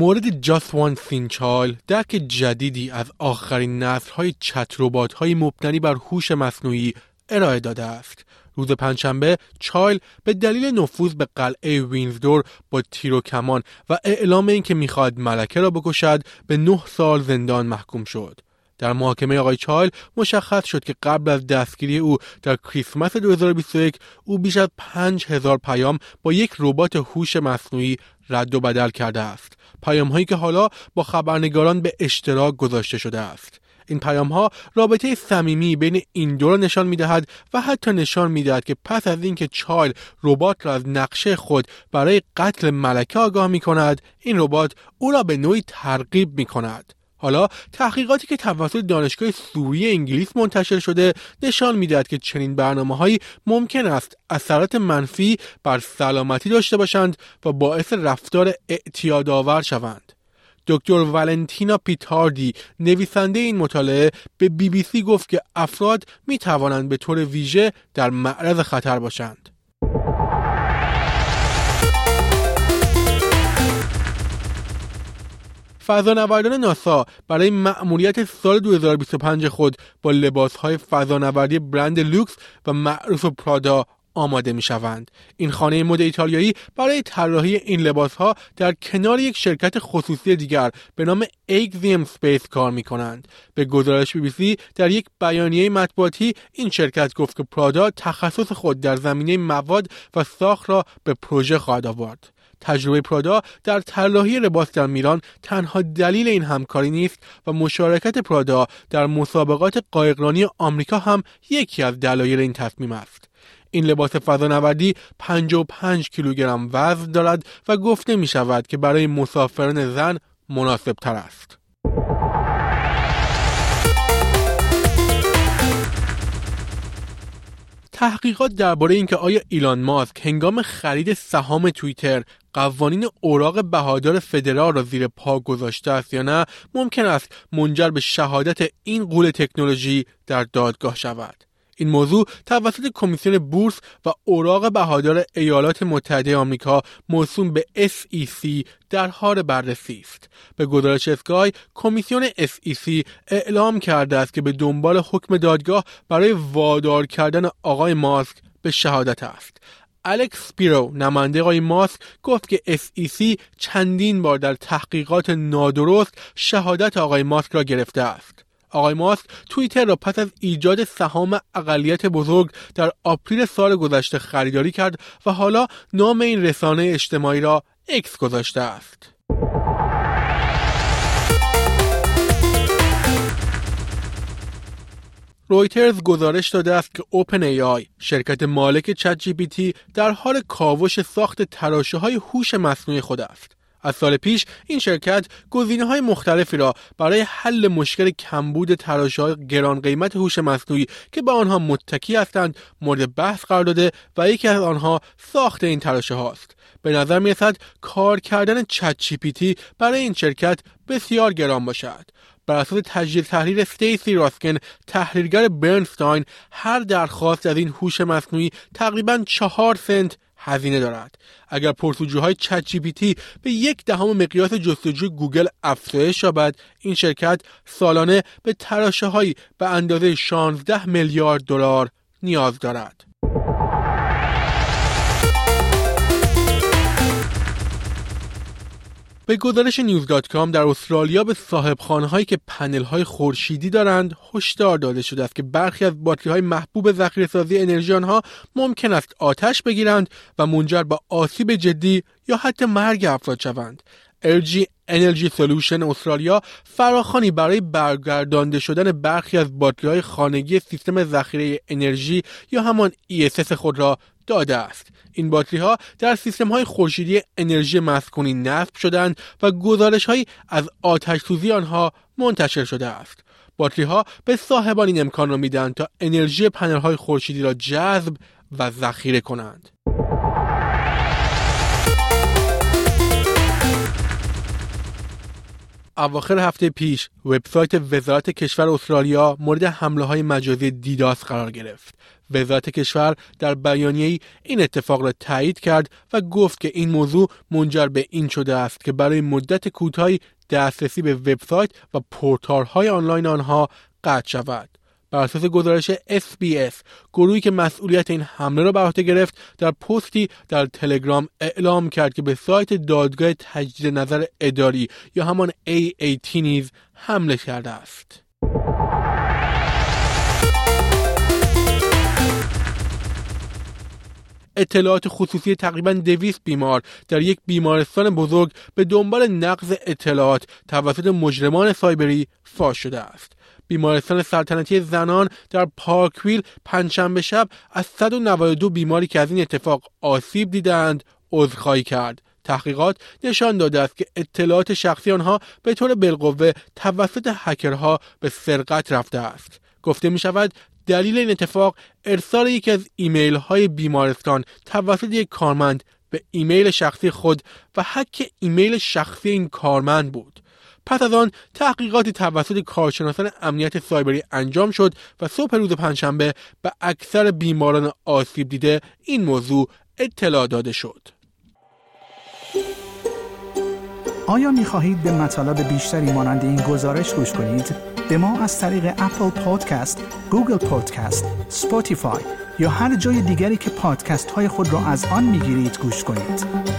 مورد جاست وان سینچال درک جدیدی از آخرین نسل های چت های مبتنی بر هوش مصنوعی ارائه داده است. روز پنجشنبه چایل به دلیل نفوذ به قلعه وینزدور با تیر و کمان و اعلام اینکه می‌خواهد ملکه را بکشد به نه سال زندان محکوم شد. در محاکمه آقای چایل مشخص شد که قبل از دستگیری او در کریسمس 2021 او بیش از 5000 پیام با یک ربات هوش مصنوعی رد و بدل کرده است. پیام هایی که حالا با خبرنگاران به اشتراک گذاشته شده است. این پیام ها رابطه صمیمی بین این دو را نشان می دهد و حتی نشان می دهد که پس از اینکه چایل ربات را از نقشه خود برای قتل ملکه آگاه می کند این ربات او را به نوعی ترغیب می کند حالا تحقیقاتی که توسط دانشگاه سوری انگلیس منتشر شده نشان می‌دهد که چنین برنامه هایی ممکن است اثرات منفی بر سلامتی داشته باشند و باعث رفتار اعتیادآور شوند. دکتر ولنتینا پیتاردی نویسنده این مطالعه به بی بی سی گفت که افراد می توانند به طور ویژه در معرض خطر باشند. فضانوردان ناسا برای مأموریت سال 2025 خود با لباسهای فضانوردی برند لوکس و معروف پرادا آماده می شوند. این خانه مد ایتالیایی برای طراحی این لباس ها در کنار یک شرکت خصوصی دیگر به نام Axiom Space کار می کنند. به گزارش بی بی سی در یک بیانیه مطبوعاتی این شرکت گفت که پرادا تخصص خود در زمینه مواد و ساخت را به پروژه خواهد آورد. تجربه پرادا در طراحی لباس در میلان تنها دلیل این همکاری نیست و مشارکت پرادا در مسابقات قایقرانی آمریکا هم یکی از دلایل این تصمیم است. این لباس فضانوردی 55 کیلوگرم وزن دارد و گفته می شود که برای مسافران زن مناسب تر است. تحقیقات درباره اینکه آیا ایلان ماسک هنگام خرید سهام توییتر قوانین اوراق بهادار فدرال را زیر پا گذاشته است یا نه ممکن است منجر به شهادت این قول تکنولوژی در دادگاه شود این موضوع توسط کمیسیون بورس و اوراق بهادار ایالات متحده آمریکا موسوم به SEC در حال بررسی است. به گزارش اسکای کمیسیون SEC اعلام کرده است که به دنبال حکم دادگاه برای وادار کردن آقای ماسک به شهادت است. الکس سپیرو نماینده آقای ماسک گفت که SEC چندین بار در تحقیقات نادرست شهادت آقای ماسک را گرفته است. آقای ماسک توییتر را پس از ایجاد سهام اقلیت بزرگ در آپریل سال گذشته خریداری کرد و حالا نام این رسانه اجتماعی را X گذاشته است. رویترز گزارش داده است که اوپن ای آی شرکت مالک چت جی پی تی در حال کاوش ساخت تراشه های هوش مصنوعی خود است. از سال پیش این شرکت گزینه های مختلفی را برای حل مشکل کمبود تراشه های گران قیمت هوش مصنوعی که به آنها متکی هستند مورد بحث قرار داده و یکی از آنها ساخت این تراشه هاست. به نظر می رسد کار کردن چت برای این شرکت بسیار گران باشد. بر اساس تجزیه تحلیل ستیسی راسگن تحلیلگر برنستاین هر درخواست از این هوش مصنوعی تقریبا چهار سنت هزینه دارد اگر پرسجوهای چت به یک دهم مقیاس جستجوی گوگل افزایش یابد این شرکت سالانه به تراشه به اندازه 16 میلیارد دلار نیاز دارد به گزارش news.com در استرالیا به صاحب خانه هایی که پنل های خورشیدی دارند هشدار داده شده است که برخی از باتری های محبوب ذخیره سازی انرژی آنها ممکن است آتش بگیرند و منجر به آسیب جدی یا حتی مرگ افراد شوند. LG Energy Solution استرالیا فراخوانی برای برگردانده شدن برخی از باتری های خانگی سیستم ذخیره انرژی یا همان ESS خود را داده است. این باتری ها در سیستم های خورشیدی انرژی مسکونی نصب شدند و گزارش هایی از آتش سوزی آنها منتشر شده است. باتری ها به صاحبان این امکان را می‌دهند تا انرژی پنل های خورشیدی را جذب و ذخیره کنند. اواخر هفته پیش وبسایت وزارت کشور استرالیا مورد حمله های مجازی دیداس قرار گرفت. وزارت کشور در بیانیه این اتفاق را تایید کرد و گفت که این موضوع منجر به این شده است که برای مدت کوتاهی دسترسی به وبسایت و های آنلاین آنها قطع شود. بر اساس گزارش SBS گروهی که مسئولیت این حمله را بر عهده گرفت در پستی در تلگرام اعلام کرد که به سایت دادگاه تجدید نظر اداری یا همان AAT نیز حمله کرده است. اطلاعات خصوصی تقریبا دویست بیمار در یک بیمارستان بزرگ به دنبال نقض اطلاعات توسط مجرمان سایبری فاش شده است. بیمارستان سلطنتی زنان در پارکویل پنجشنبه شب از 192 بیماری که از این اتفاق آسیب دیدند عذرخواهی کرد. تحقیقات نشان داده است که اطلاعات شخصی آنها به طور بالقوه توسط هکرها به سرقت رفته است. گفته می شود دلیل این اتفاق ارسال یکی از ایمیل های بیمارستان توسط یک کارمند به ایمیل شخصی خود و هک ایمیل شخصی این کارمند بود. پس از آن تحقیقاتی توسط کارشناسان امنیت سایبری انجام شد و صبح روز پنجشنبه به اکثر بیماران آسیب دیده این موضوع اطلاع داده شد. آیا می خواهید به مطالب بیشتری مانند این گزارش گوش کنید؟ به ما از طریق Apple Podcast، Google Podcast، Spotify یا هر جای دیگری که پادکست های خود را از آن می گیرید گوش کنید.